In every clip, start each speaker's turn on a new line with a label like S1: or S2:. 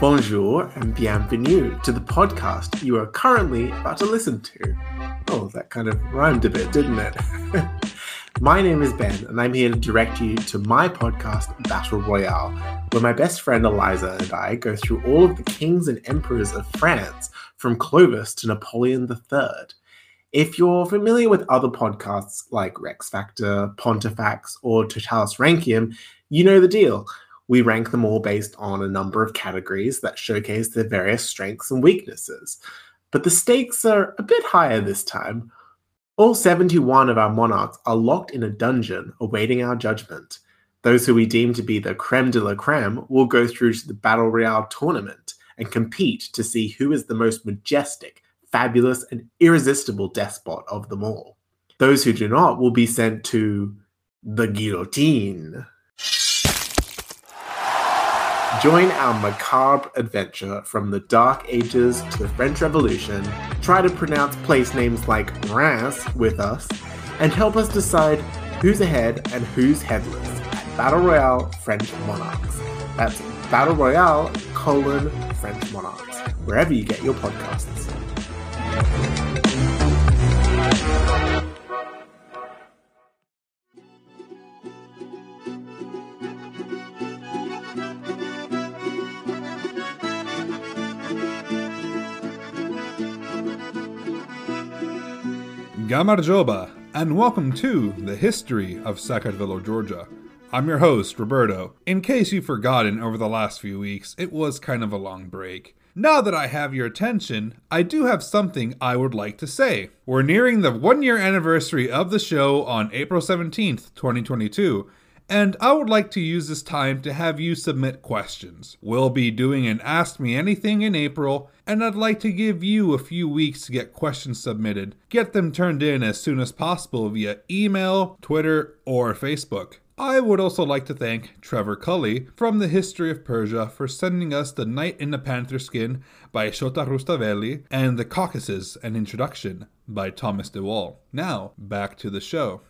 S1: Bonjour and bienvenue to the podcast you are currently about to listen to. Oh, that kind of rhymed a bit, didn't it? my name is Ben, and I'm here to direct you to my podcast, Battle Royale, where my best friend Eliza and I go through all of the kings and emperors of France, from Clovis to Napoleon III. If you're familiar with other podcasts like Rex Factor, Pontifex, or Totalus Rankium, you know the deal. We rank them all based on a number of categories that showcase their various strengths and weaknesses. But the stakes are a bit higher this time. All 71 of our monarchs are locked in a dungeon awaiting our judgment. Those who we deem to be the creme de la creme will go through to the Battle Royale tournament and compete to see who is the most majestic, fabulous, and irresistible despot of them all. Those who do not will be sent to the guillotine. Join our macabre adventure from the Dark Ages to the French Revolution. Try to pronounce place names like Reims with us, and help us decide who's ahead and who's headless at Battle Royale French Monarchs. That's Battle Royale colon French Monarchs, wherever you get your podcasts.
S2: Gamarjoba, and welcome to the history of Sakartvelo, Georgia. I'm your host, Roberto. In case you've forgotten over the last few weeks, it was kind of a long break. Now that I have your attention, I do have something I would like to say. We're nearing the one year anniversary of the show on April 17th, 2022, and I would like to use this time to have you submit questions. We'll be doing an Ask Me Anything in April, and I'd like to give you a few weeks to get questions submitted. Get them turned in as soon as possible via email, Twitter, or Facebook. I would also like to thank Trevor Culley from the History of Persia for sending us The Knight in the Panther Skin by Shota Rustaveli and The Caucasus An Introduction by Thomas de Waal. Now, back to the show.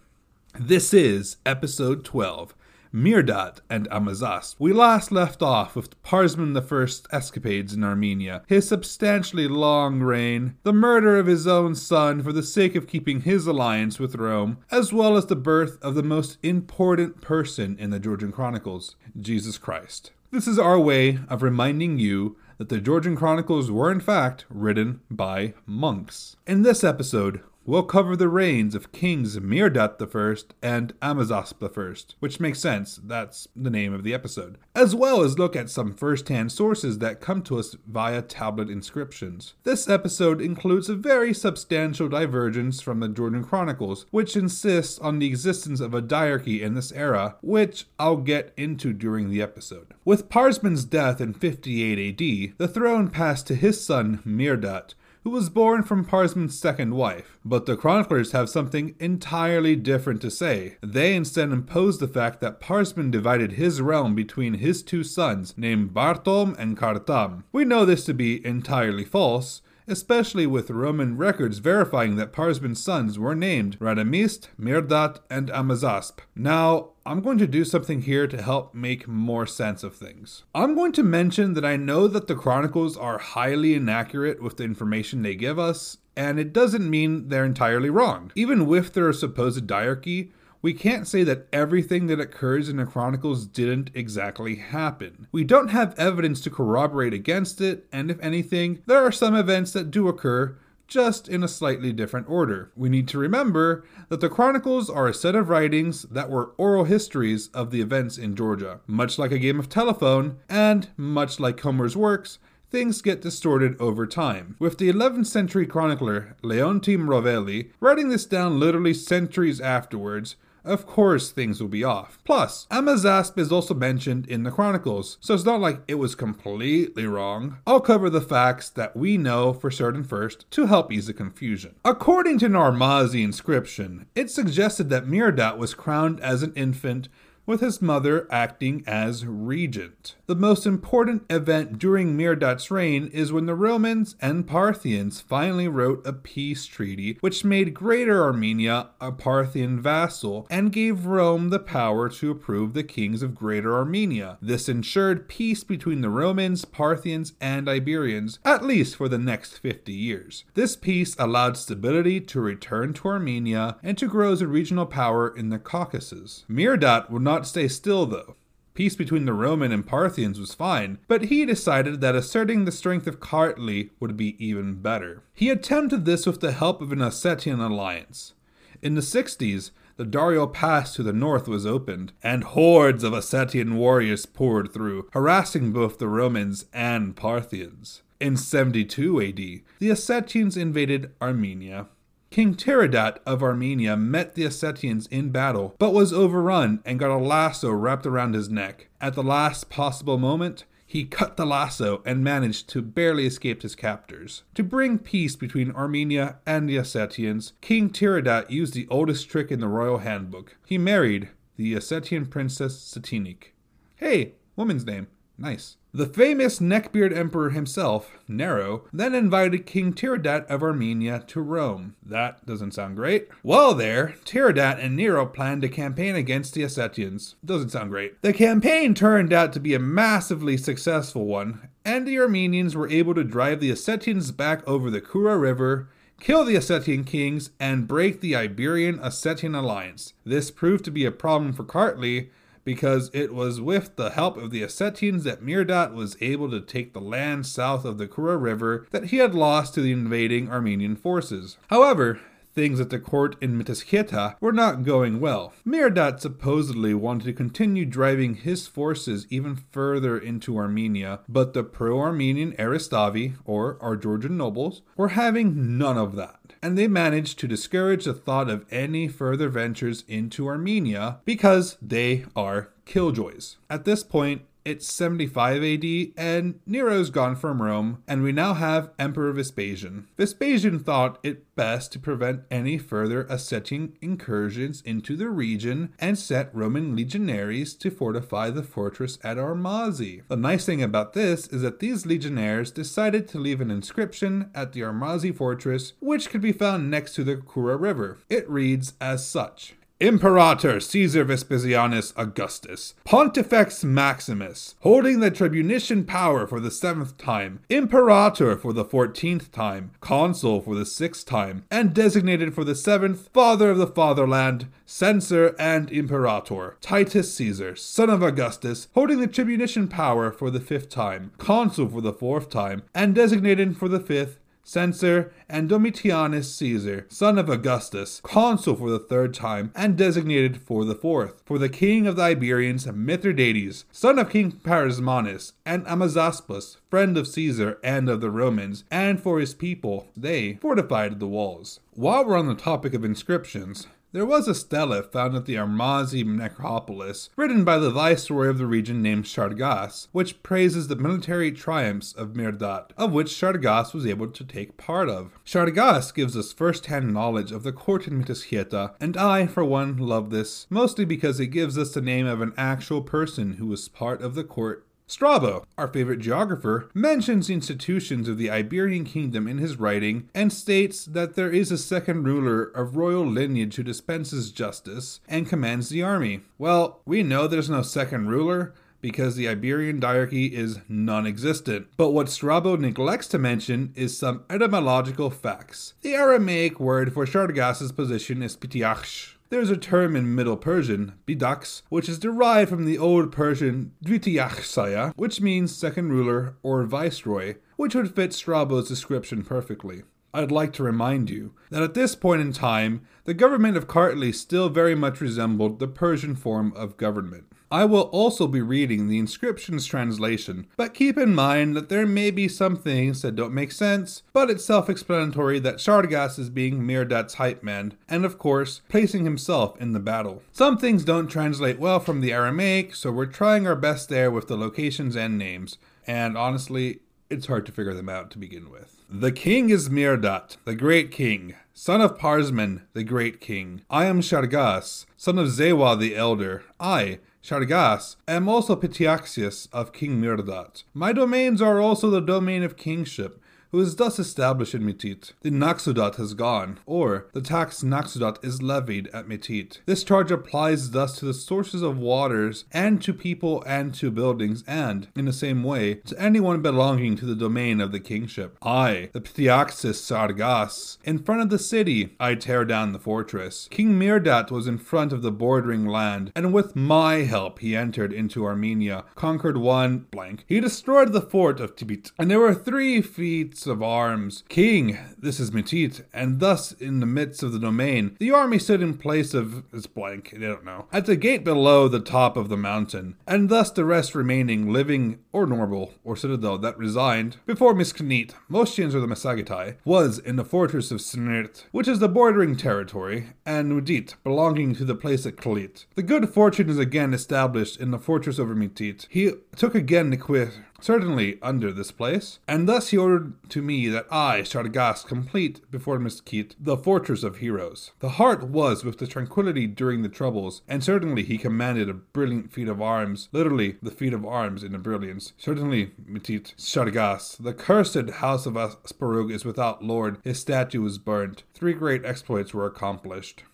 S2: This is episode 12 Mihrdat and Amazasp. We last left off with Parsman I's escapades in Armenia, his substantially long reign, the murder of his own son for the sake of keeping his alliance with Rome, as well as the birth of the most important person in the Georgian Chronicles, Jesus Christ. This is our way of reminding you that the Georgian Chronicles were in fact written by monks. In this episode, We'll cover the reigns of kings Mihrdat I and Amazasp I, which makes sense, that's the name of the episode, as well as look at some first hand sources that come to us via tablet inscriptions. This episode includes a very substantial divergence from the Georgian Chronicles, which insists on the existence of a diarchy in this era, which I'll get into during the episode. With Parsman's death in 58 AD, the throne passed to his son Mihrdat, who was born from Parsman's second wife. But the chroniclers have something entirely different to say. They instead impose the fact that Parsman divided his realm between his two sons, named Bartom and Kartam. We know this to be entirely false, especially with Roman records verifying that Parsman's sons were named Radamist, Mihrdat, and Amazasp. Now, I'm going to do something here to help make more sense of things. I'm going to mention that I know that the Chronicles are highly inaccurate with the information they give us, and it doesn't mean they're entirely wrong. Even with their supposed diarchy, we can't say that everything that occurs in the Chronicles didn't exactly happen. We don't have evidence to corroborate against it, and if anything, there are some events that do occur, just in a slightly different order. We need to remember that the Chronicles are a set of writings that were oral histories of the events in Georgia. Much like a game of telephone, and much like Homer's works, things get distorted over time. With the 11th century chronicler Leonti Mroveli writing this down literally centuries afterwards, of course things will be off. Plus, Amazasp is also mentioned in the Chronicles, so it's not like it was completely wrong. I'll cover the facts that we know for certain first to help ease the confusion. According to Narmazi inscription, it suggested that Mihrdat was crowned as an infant with his mother acting as regent. The most important event during Mihrdat's reign is when the Romans and Parthians finally wrote a peace treaty which made Greater Armenia a Parthian vassal and gave Rome the power to approve the kings of Greater Armenia. This ensured peace between the Romans, Parthians, and Iberians, at least for the next 50 years. This peace allowed stability to return to Armenia and to grow as a regional power in the Caucasus. Mihrdat would not stay still, though. Peace between the Roman and Parthians was fine, but he decided that asserting the strength of Kartli would be even better. He attempted this with the help of an Ossetian alliance. In the 60s, the Dario Pass to the north was opened, and hordes of Ossetian warriors poured through, harassing both the Romans and Parthians. In 72 AD, the Ossetians invaded Armenia. King Tiridat of Armenia met the Ossetians in battle, but was overrun and got a lasso wrapped around his neck. At the last possible moment, he cut the lasso and managed to barely escape his captors. To bring peace between Armenia and the Ossetians, King Tiridat used the oldest trick in the royal handbook. He married the Ossetian princess Satinik. Hey, woman's name. Nice. The famous neckbeard emperor himself, Nero, then invited King Tiridat of Armenia to Rome. That doesn't sound great. While there, Tiridat and Nero planned a campaign against the Ossetians. Doesn't sound great. The campaign turned out to be a massively successful one, and the Armenians were able to drive the Ossetians back over the Kura River kill the Ossetian kings, and break the Iberian Ossetian alliance. This proved to be a problem for Kartli, because it was with the help of the Ossetians that Mihrdat was able to take the land south of the Kura River that he had lost to the invading Armenian forces. However, things at the court in Mtskheta were not going well. Meerdat supposedly wanted to continue driving his forces even further into Armenia, but the pro Armenian Aristavi, or our Georgian nobles, were having none of that and they managed to discourage the thought of any further ventures into Armenia because they are killjoys. At this point, it's 75 AD, and Nero's gone from Rome, and we now have Emperor Vespasian. Vespasian thought it best to prevent any further Ossetian incursions into the region and set Roman legionaries to fortify the fortress at Armazi. The nice thing about this is that these legionnaires decided to leave an inscription at the Armazi fortress, which could be found next to the Kura River. It reads as such Imperator Caesar Vespasianus Augustus, Pontifex Maximus, holding the tribunician power for the seventh time, Imperator for the fourteenth time, Consul for the sixth time, and designated for the seventh, Father of the Fatherland, Censor and Imperator, Titus Caesar, son of Augustus, holding the tribunician power for the fifth time, Consul for the fourth time, and designated for the fifth, censor, and Domitianus Caesar, son of Augustus, consul for the third time, and designated for the fourth, for the king of the Iberians, Mithridates, son of King Parismanus, and Amazaspus, friend of Caesar and of the Romans, and for his people, they fortified the walls. While we're on the topic of inscriptions, there was a stela found at the Armazi necropolis, written by the viceroy of the region named Shargas, which praises the military triumphs of Mihrdat, of which Shargas was able to take part of. Shargas gives us first-hand knowledge of the court in Mtskheta, and I, for one, love this, mostly because it gives us the name of an actual person who was part of the court Strabo, our favorite geographer, mentions institutions of the Iberian kingdom in his writing and states that there is a second ruler of royal lineage who dispenses justice and commands the army. Well, we know there's no second ruler because the Iberian diarchy is non existent. But what Strabo neglects to mention is some etymological facts. The Aramaic word for Shargas's position is pitiach, there's a term in Middle Persian, bidax, which is derived from the Old Persian dvitiachsaya, which means second ruler or viceroy, which would fit Strabo's description perfectly. I'd like to remind you that at this point in time, the government of Kartli still very much resembled the Persian form of government. I will also be reading the inscription's translation, but keep in mind that there may be some things that don't make sense, but it's self explanatory that Shargas is being Mihrdat's hype man, and of course, placing himself in the battle. Some things don't translate well from the Aramaic, so we're trying our best there with the locations and names, and honestly, it's hard to figure them out to begin with. The king is Mihrdat, the great king, son of Parsman, the great king. I am Shargas, son of Zewa the elder. I, Shargas, am also Pitiaxius of King Mihrdat. My domains are also the domain of kingship, who is thus established in Mitit. The Naxudat has gone, or the tax Naxudat is levied at Mitit. This charge applies thus to the sources of waters, and to people and to buildings, and, in the same way, to anyone belonging to the domain of the kingship. I, the Pthiaxis Sargas, in front of the city, I tear down the fortress. King Mihrdat was in front of the bordering land, and with my help he entered into Armenia, conquered one blank. He destroyed the fort of Tibit, and there were three feats of arms. King, this is Metit, and thus in the midst of the domain, the army stood in place of is blank, I don't know, at the gate below the top of the mountain, and thus the rest remaining living or normal or citadel that resigned before Misknit, Mostians or the Masagitai, was in the fortress of Snirt, which is the bordering territory, and Udit, belonging to the place at Klit. The good fortune is again established in the fortress over Mitit. He took again the quit certainly under this place, and thus he ordered to me that I, Shargas, complete before Miskit the fortress of heroes. The heart was with the tranquility during the troubles, and certainly he commanded a brilliant feat of arms, literally the feat of arms in a brilliance. Certainly, Mitit Shargas, the cursed house of Asparug is without lord, his statue was burnt. Three great exploits were accomplished.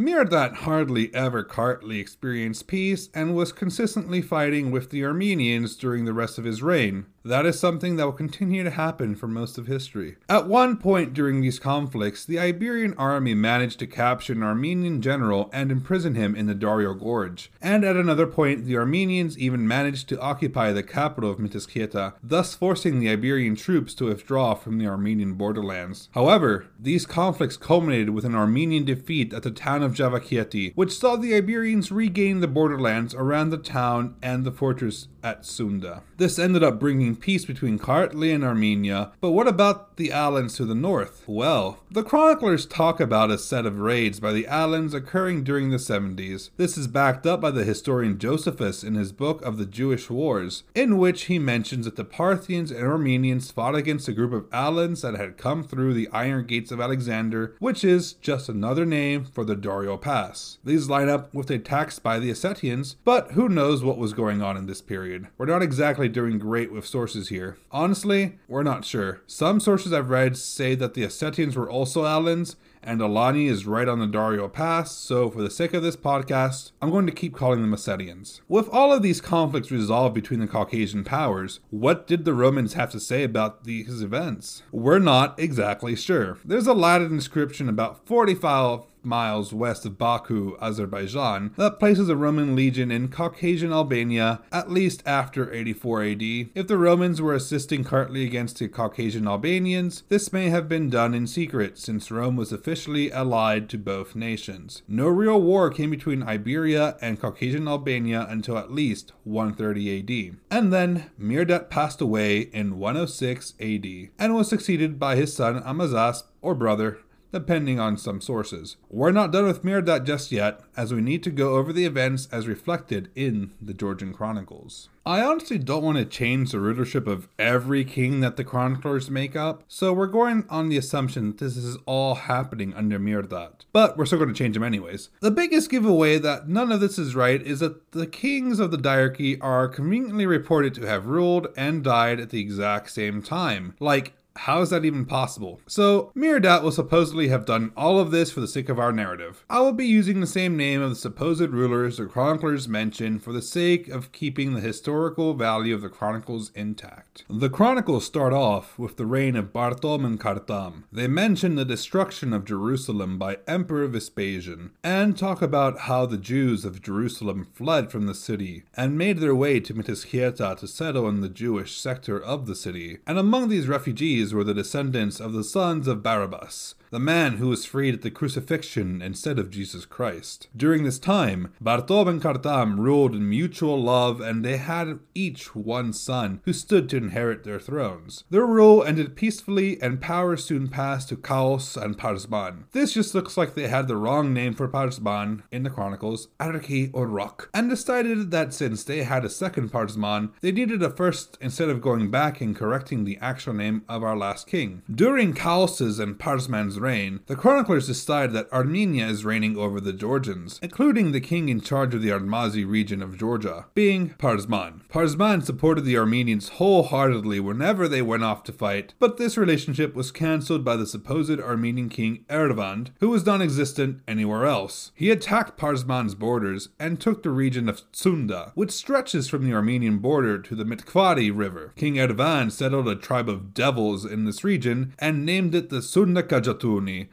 S2: Mihrdat hardly ever Kartli experienced peace and was consistently fighting with the Armenians during the rest of his reign. That is something that will continue to happen for most of history. At one point during these conflicts, the Iberian army managed to capture an Armenian general and imprison him in the Dario Gorge. And at another point, the Armenians even managed to occupy the capital of Mtskheta, thus forcing the Iberian troops to withdraw from the Armenian borderlands. However, these conflicts culminated with an Armenian defeat at the town of Javakheti, which saw the Iberians regain the borderlands around the town and the fortress at Tsunda. This ended up bringing peace between Kartli and Armenia, but what about the Alans to the north? Well, the chroniclers talk about a set of raids by the Alans occurring during the 70s. This is backed up by the historian Josephus in his book of the Jewish Wars, in which he mentions that the Parthians and Armenians fought against a group of Alans that had come through the Iron Gates of Alexander, which is just another name for the Dario Pass. These line up with attacks by the Ossetians, but who knows what was going on in this period period. We're not exactly doing great with sources here. Honestly, we're not sure. Some sources I've read say that the Ossetians were also Alans, and Alani is right on the Dario Pass, so for the sake of this podcast, I'm going to keep calling them Ossetians. With all of these conflicts resolved between the Caucasian powers, what did the Romans have to say about these events? We're not exactly sure. There's a Latin inscription about 45 miles west of Baku, Azerbaijan, that places a Roman legion in Caucasian Albania at least after 84 AD. If the Romans were assisting Kartli against the Caucasian Albanians, this may have been done in secret since Rome was officially allied to both nations. No real war came between Iberia and Caucasian Albania until at least 130 AD. And then Mihrdat passed away in 106 AD and was succeeded by his son Amazasp or brother depending on some sources. We're not done with Mihrdat just yet, as we need to go over the events as reflected in the Georgian Chronicles. I honestly don't want to change the rulership of every king that the chroniclers make up, so we're going on the assumption that this is all happening under Mihrdat. But we're still going to change them anyways. The biggest giveaway that none of this is right is that the kings of the diarchy are conveniently reported to have ruled and died at the exact same time. Like, how is that even possible? So, Mihrdat will supposedly have done all of this for the sake of our narrative. I will be using the same name of the supposed rulers the chroniclers mention for the sake of keeping the historical value of the chronicles intact. The chronicles start off with the reign of Bartom and Kartam. They mention the destruction of Jerusalem by Emperor Vespasian and talk about how the Jews of Jerusalem fled from the city and made their way to Mtskheta to settle in the Jewish sector of the city. And among these refugees these were the descendants of the sons of Barabbas, the man who was freed at the crucifixion instead of Jesus Christ. During this time, Bartom and Kartam ruled in mutual love, and they had each one son who stood to inherit their thrones. Their rule ended peacefully, and power soon passed to Chaos and Parsman. This just looks like they had the wrong name for Parsman in the chronicles, Arki or Rock, and decided that since they had a second Parsman, they needed a first instead of going back and correcting the actual name of our last king. During Chaos's and Parsman's reign, the chroniclers decide that Armenia is reigning over the Georgians, including the king in charge of the Armazi region of Georgia, being Parsman. Parsman supported the Armenians wholeheartedly whenever they went off to fight, but this relationship was cancelled by the supposed Armenian king Ervand, who was non existent anywhere else. He attacked Parsman's borders and took the region of Tsunda, which stretches from the Armenian border to the Mitkvari River. King Ervan settled a tribe of devils in this region and named it the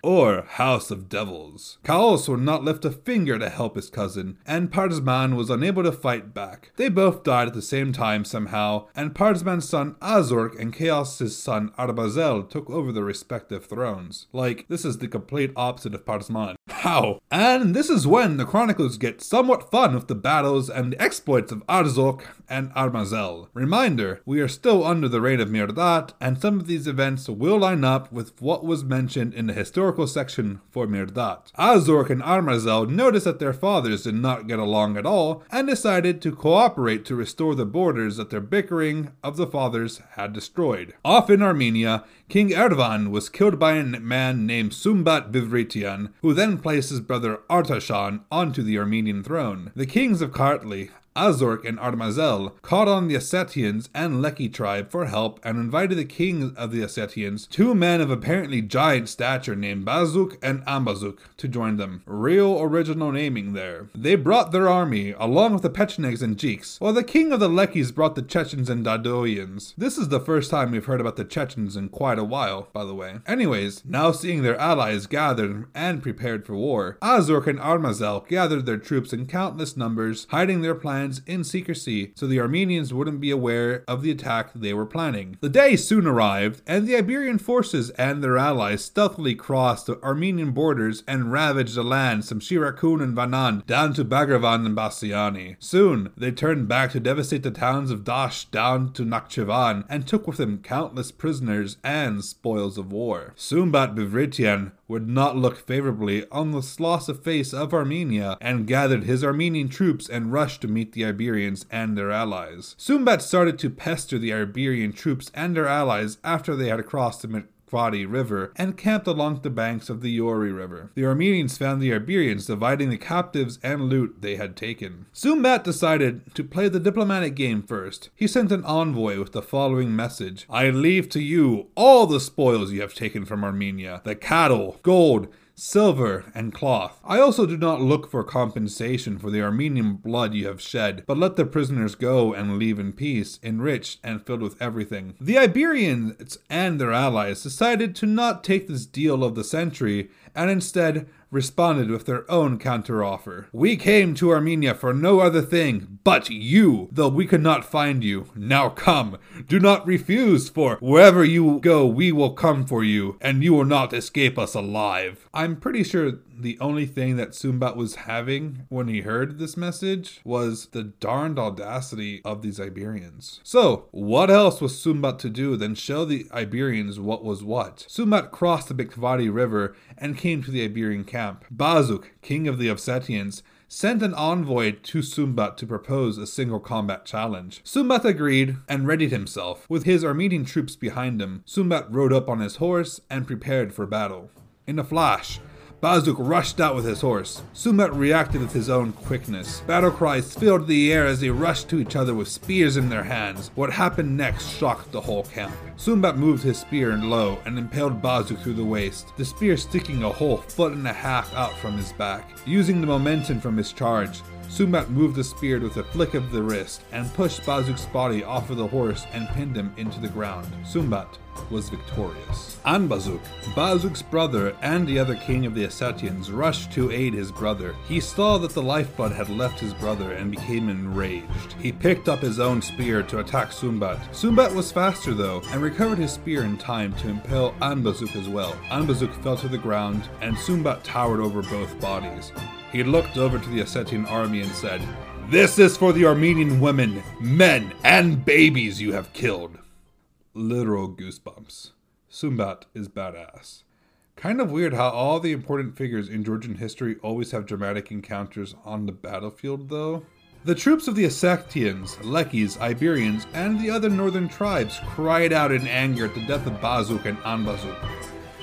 S2: Or House of Devils. Chaos would not lift a finger to help his cousin, and Parsman was unable to fight back. They both died at the same time somehow, and Parsman's son Azork and Chaos's son Armazel took over the respective thrones. Like, this is the complete opposite of Parsman. How? And this is when the chronicles get somewhat fun with the battles and the exploits of Azork and Armazel. Reminder, we are still under the reign of Mihrdat, and some of these events will line up with what was mentioned in the historical section for Mihrdat. Azork and Armazel noticed that their fathers did not get along at all, and decided to cooperate to restore the borders that their bickering of the fathers had destroyed. Off in Armenia, King Ervand was killed by a man named Sumbat Bivritian, who then placed his brother Artashan onto the Armenian throne. The kings of Kartli Azork and Armazel called on the Ossetians and Leki tribe for help and invited the king of the Ossetians, two men of apparently giant stature named Bazuk and Ambazuk, to join them. Real original naming there. They brought their army, along with the Pechenegs and Jiks, while the king of the Lekis brought the Chechens and Dadoians. This is the first time we've heard about the Chechens in quite a while, by the way. Anyways, now seeing their allies gathered and prepared for war, Azork and Armazel gathered their troops in countless numbers, hiding their plans in secrecy so the Armenians wouldn't be aware of the attack they were planning. The day soon arrived, and the Iberian forces and their allies stealthily crossed the Armenian borders and ravaged the lands from Shirakun and Vanan down to Bagravan and Bassiani. Soon, they turned back to devastate the towns of Dash down to Nakhchivan and took with them countless prisoners and spoils of war. Sumbat Bivritian would not look favorably on the loss of face of Armenia and gathered his Armenian troops and rushed to meet the Iberians and their allies. Sumbat started to pester the Iberian troops and their allies after they had crossed the Kvadi River and camped along the banks of the Iori River. The Armenians found the Iberians dividing the captives and loot they had taken. Sumbat decided to play the diplomatic game first. He sent an envoy with the following message I leave to you all the spoils you have taken from Armenia the cattle, gold, silver, and cloth. I also do not look for compensation for the Armenian blood you have shed, but let the prisoners go and leave in peace, enriched and filled with everything. The Iberians and their allies decided to not take this deal of the century and instead responded with their own counteroffer. We came to Armenia for no other thing but you, though we could not find you. Now come, do not refuse, for wherever you go, we will come for you, and you will not escape us alive. I'm pretty sure the only thing that Sumbat was having when he heard this message was the darned audacity of these Iberians. So, what else was Sumbat to do than show the Iberians what was what? Sumbat crossed the Bikvadi River and came to the Iberian camp. Bazuk, king of the Ossetians, sent an envoy to Sumbat to propose a single combat challenge. Sumbat agreed and readied himself. With his Armenian troops behind him, Sumbat rode up on his horse and prepared for battle. In a flash, Bazuk rushed out with his horse. Sumbat reacted with his own quickness. Battle cries filled the air as they rushed to each other with spears in their hands. What happened next shocked the whole camp. Sumbat moved his spear low and impaled Bazuk through the waist, the spear sticking a whole foot and a half out from his back. Using the momentum from his charge, Sumbat moved the spear with a flick of the wrist and pushed Bazuk's body off of the horse and pinned him into the ground. Sumbat was victorious. Anbazuk, Bazuk's brother and the other king of the Ossetians, rushed to aid his brother. He saw that the lifeblood had left his brother and became enraged. He picked up his own spear to attack Sumbat. Sumbat was faster though and recovered his spear in time to impale Anbazuk as well. Anbazuk fell to the ground and Sumbat towered over both bodies. He looked over to the Ossetian army and said, This is for the Armenian women, men, and babies you have killed. Literal goosebumps. Sumbat is badass. Kind of weird how all the important figures in Georgian history always have dramatic encounters on the battlefield, though. The troops of the Ossetians, Lekis, Iberians, and the other northern tribes cried out in anger at the death of Bazuk and Anbazuk.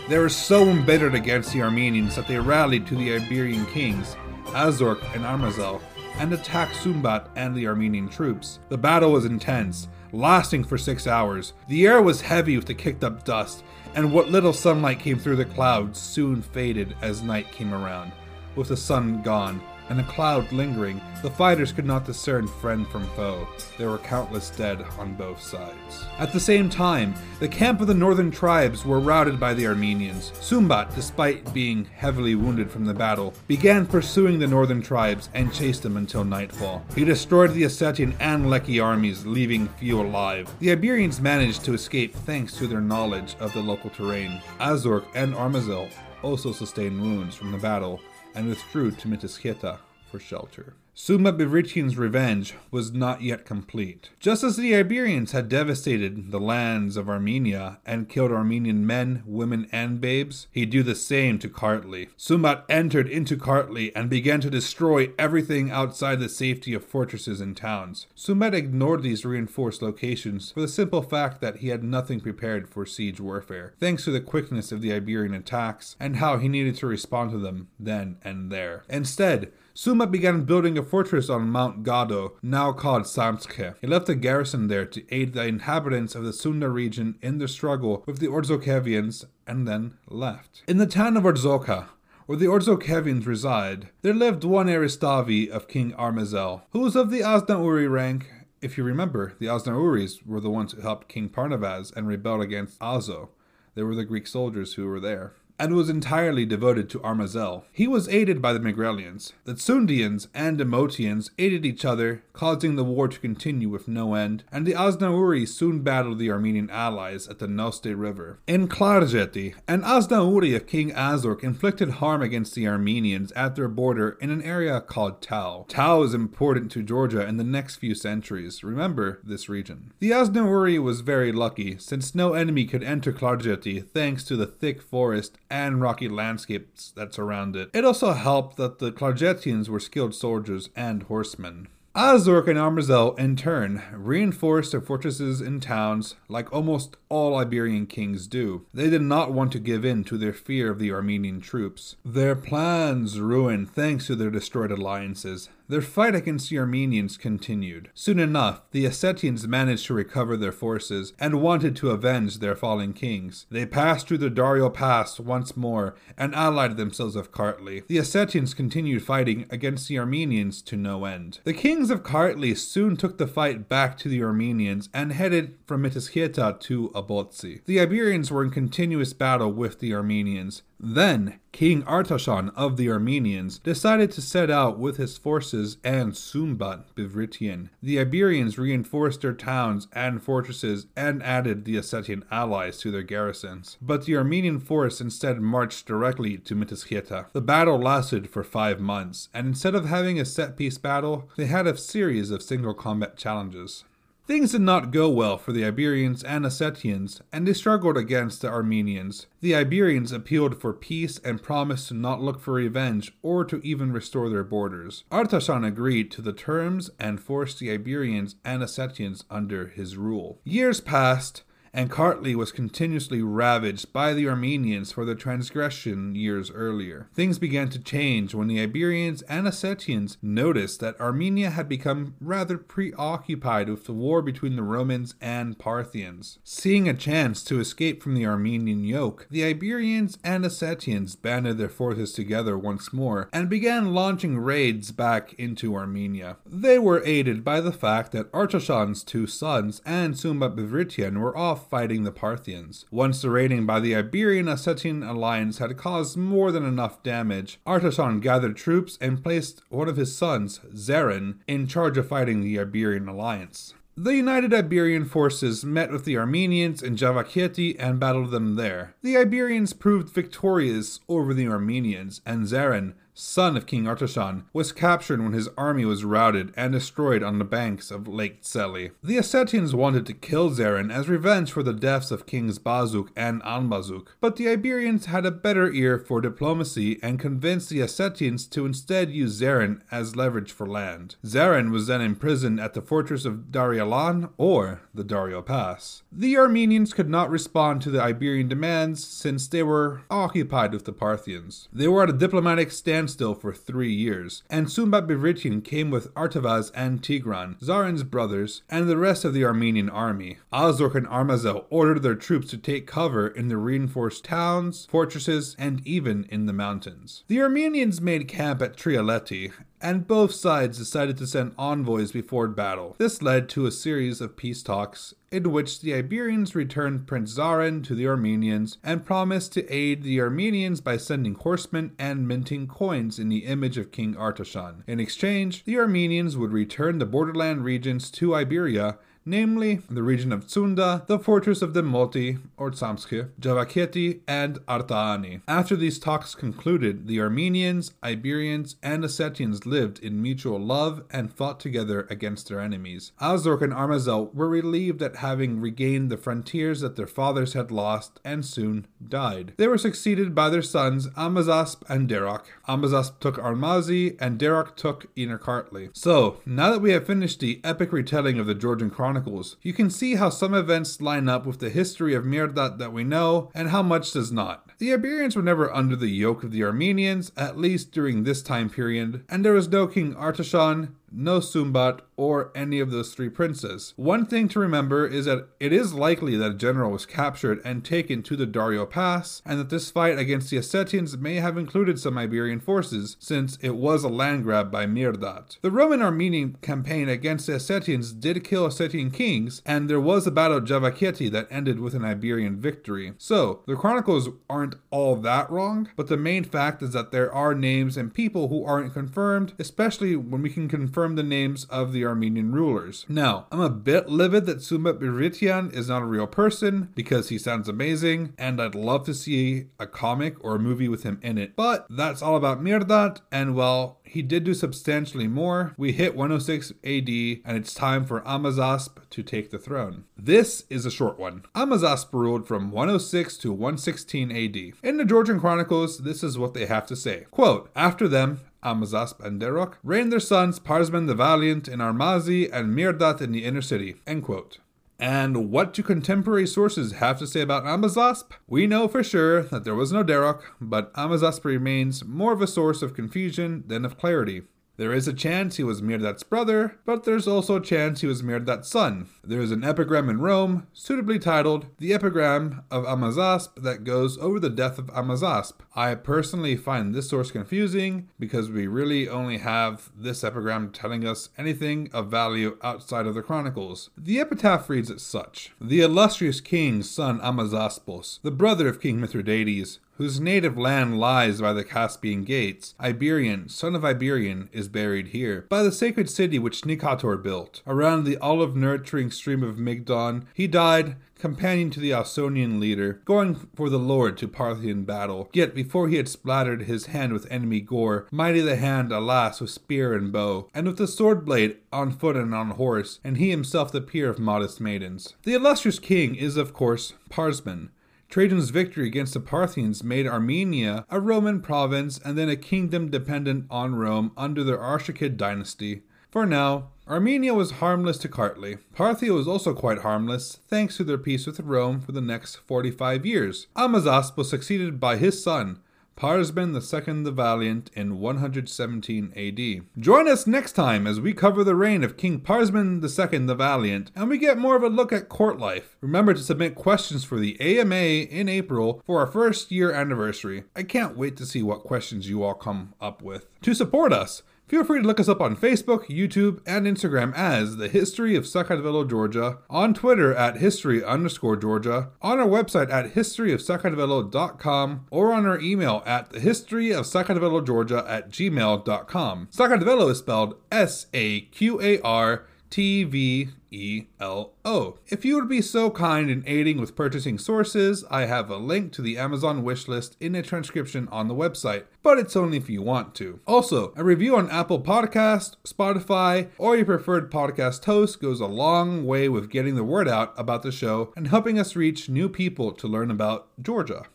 S2: They were so embittered against the Armenians that they rallied to the Iberian kings, Azork and Armazel, and attacked Sumbat and the Armenian troops. The battle was intense, lasting for six hours. The air was heavy with the kicked up dust, and what little sunlight came through the clouds soon faded as night came around. With the sun gone, and a cloud lingering, the fighters could not discern friend from foe. There were countless dead on both sides. At the same time, the camp of the northern tribes were routed by the Armenians. Sumbat, despite being heavily wounded from the battle, began pursuing the northern tribes and chased them until nightfall. He destroyed the Ossetian and Leki armies, leaving few alive. The Iberians managed to escape thanks to their knowledge of the local terrain. Azork and Armazel also sustained wounds from the battle and withdrew to Mtskheta for shelter. Sumbat Bivritian's revenge was not yet complete. Just as the Iberians had devastated the lands of Armenia and killed Armenian men, women, and babes, he'd do the same to Kartli. Sumbat entered into Kartli and began to destroy everything outside the safety of fortresses and towns. Sumbat ignored these reinforced locations for the simple fact that he had nothing prepared for siege warfare, thanks to the quickness of the Iberian attacks and how he needed to respond to them then and there. Instead, Sumbat began building a fortress on Mount Gado, now called Samtskhe. He left a garrison there to aid the inhabitants of the Sunda region in their struggle with the Orzokevians and then left. In the town of Orzoka, where the Orzokevians reside, there lived one Aristavi of King Armazel, who was of the Aznauri rank if you remember, the Aznauris were the ones who helped King Parnavaz and rebelled against Azo. They were the Greek soldiers who were there and was entirely devoted to Armazel. He was aided by the Megrelians. The Tsundians and Demotians aided each other, causing the war to continue with no end, and the Aznauri soon battled the Armenian allies at the Noste River. In Klarjeti, an Aznauri of King Azork inflicted harm against the Armenians at their border in an area called Tau. Tau is important to Georgia in the next few centuries. Remember this region. The Aznauri was very lucky, since no enemy could enter Klarjeti thanks to the thick forest and rocky landscapes that surround it. It also helped that the Klarjetians were skilled soldiers and horsemen. Azork and Armazel, in turn, reinforced their fortresses and towns like almost all Iberian kings do. They did not want to give in to their fear of the Armenian troops. Their plans ruined thanks to their destroyed alliances. Their fight against the Armenians continued. Soon enough, the Ossetians managed to recover their forces and wanted to avenge their fallen kings. They passed through the Dario Pass once more and allied themselves with Kartli. The Ossetians continued fighting against the Armenians to no end. The kings of Kartli soon took the fight back to the Armenians and headed from Mtskheta to Abotsi. The Iberians were in continuous battle with the Armenians. Then, King Artashan of the Armenians decided to set out with his forces and Sumbat Bivritian. The Iberians reinforced their towns and fortresses and added the Ossetian allies to their garrisons. But the Armenian force instead marched directly to Mtskheta. The battle lasted for five months, and instead of having a set piece battle, they had a series of single combat challenges. Things did not go well for the Iberians and Ossetians, and they struggled against the Armenians. The Iberians appealed for peace and promised to not look for revenge or to even restore their borders. Artashan agreed to the terms and forced the Iberians and Ossetians under his rule. Years passed, and Kartli was continuously ravaged by the Armenians for their transgression years earlier. Things began to change when the Iberians and Ossetians noticed that Armenia had become rather preoccupied with the war between the Romans and Parthians. Seeing a chance to escape from the Armenian yoke, the Iberians and Ossetians banded their forces together once more and began launching raids back into Armenia. They were aided by the fact that Artashan's two sons and Sumbat Bivritian were off fighting the Parthians. Once the raiding by the Iberian Ossetian alliance had caused more than enough damage, Artashan gathered troops and placed one of his sons, Zeren, in charge of fighting the Iberian alliance. The united Iberian forces met with the Armenians in Javakheti and battled them there. The Iberians proved victorious over the Armenians, and Zeren son of King Artashan, was captured when his army was routed and destroyed on the banks of Lake Tseli. The Ossetians wanted to kill Zeren as revenge for the deaths of Kings Bazuk and Anbazuk, but the Iberians had a better ear for diplomacy and convinced the Ossetians to instead use Zeren as leverage for land. Zeren was then imprisoned at the fortress of Daryalan or the Dario Pass. The Armenians could not respond to the Iberian demands since they were occupied with the Parthians. They were at a diplomatic standstill for three years, and Sumbat Bivritian came with Artavaz and Tigran, Zaren's brothers, and the rest of the Armenian army. Azork and Armazel ordered their troops to take cover in the reinforced towns, fortresses, and even in the mountains. The Armenians made camp at Trialeti and both sides decided to send envoys before battle. This led to a series of peace talks in which the Iberians returned Prince Zaren to the Armenians and promised to aid the Armenians by sending horsemen and minting coins in the image of King Artashan. In exchange, the Armenians would return the borderland regions to Iberia namely the region of Tsunda, the fortress of Demoti or Tsamske, Javakheti, and Artaani. After these talks concluded, the Armenians, Iberians, and Ossetians lived in mutual love and fought together against their enemies. Azork and Armazel were relieved at having regained the frontiers that their fathers had lost and soon died. They were succeeded by their sons Amazasp and Derok. Amazasp took Armazi and Derok took Inarkartli. So, now that we have finished the epic retelling of the Georgian Chronicles, Chronicles, you can see how some events line up with the history of Mihrdat that we know and how much does not. The Iberians were never under the yoke of the Armenians, at least during this time period, and there was no King Artashan, no Sumbat, or any of those three princes. One thing to remember is that it is likely that a general was captured and taken to the Dario Pass, and that this fight against the Ossetians may have included some Iberian forces, since it was a land grab by Mihrdat. The Roman Armenian campaign against the Ossetians did kill Ossetian kings, and there was a battle of Javakheti that ended with an Iberian victory. So, the chronicles aren't all that wrong, but the main fact is that there are names and people who aren't confirmed, especially when we can confirm confirm the names of the Armenian rulers. Now, I'm a bit livid that Sumbat Bivritian is not a real person because he sounds amazing and I'd love to see a comic or a movie with him in it. But that's all about Mihrdat, and well, he did do substantially more. We hit 106 AD, and it's time for Amazasp to take the throne. This is a short one. Amazasp ruled from 106 to 116 AD. In the Georgian Chronicles, this is what they have to say. Quote, After them, Amazasp and Derok, reigned their sons Parsman the Valiant in Armazi and Mihrdat in the inner city. End quote. And what do contemporary sources have to say about Amazasp? We know for sure that there was no Derok, but Amazasp remains more of a source of confusion than of clarity. There is a chance he was Mihrdat's brother, but there's also a chance he was Mihrdat's son. There is an epigram in Rome, suitably titled The Epigram of Amazasp, that goes over the death of Amazasp. I personally find this source confusing because we really only have this epigram telling us anything of value outside of the Chronicles. The epitaph reads as such The illustrious king's son Amazaspos, the brother of King Mithridates, whose native land lies by the Caspian gates, Iberian, son of Iberian, is buried here. By the sacred city which Nicator built, around the olive nurturing stream of Migdon, he died, companion to the Ausonian leader, going for the Lord to Parthian battle. Yet before he had splattered his hand with enemy gore, mighty the hand, alas, with spear and bow, and with the sword blade on foot and on horse, and he himself the peer of modest maidens. The illustrious king is, of course, Parsman, Trajan's victory against the Parthians made Armenia a Roman province and then a kingdom dependent on Rome under the Arshakid dynasty. For now, Armenia was harmless to Kartli. Parthia was also quite harmless, thanks to their peace with Rome for the next 45 years. Amazasp was succeeded by his son, Parsman II the Valiant in 117 AD. Join us next time as we cover the reign of King Parsman II the Valiant and we get more of a look at court life. Remember to submit questions for the AMA in April for our first year anniversary. I can't wait to see what questions you all come up with. To support us, Feel free to look us up on Facebook, YouTube, and Instagram as The History of Sakartvelo, Georgia, on Twitter at history underscore Georgia, on our website at historyofsakartvelo.com, or on our email at the history of Georgia at gmail.com. Sakartvelo is spelled S A Q A R T V E L O. If you would be so kind in aiding with purchasing sources, I have a link to the Amazon wishlist in a transcription on the website, but it's only if you want to. Also, a review on Apple Podcast, Spotify, or your preferred podcast host goes a long way with getting the word out about the show and helping us reach new people to learn about Georgia.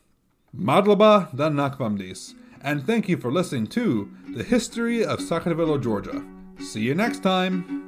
S2: Madloba da Nakvamdis, and thank you for listening to The History of Sakartvelo, Georgia. See you next time.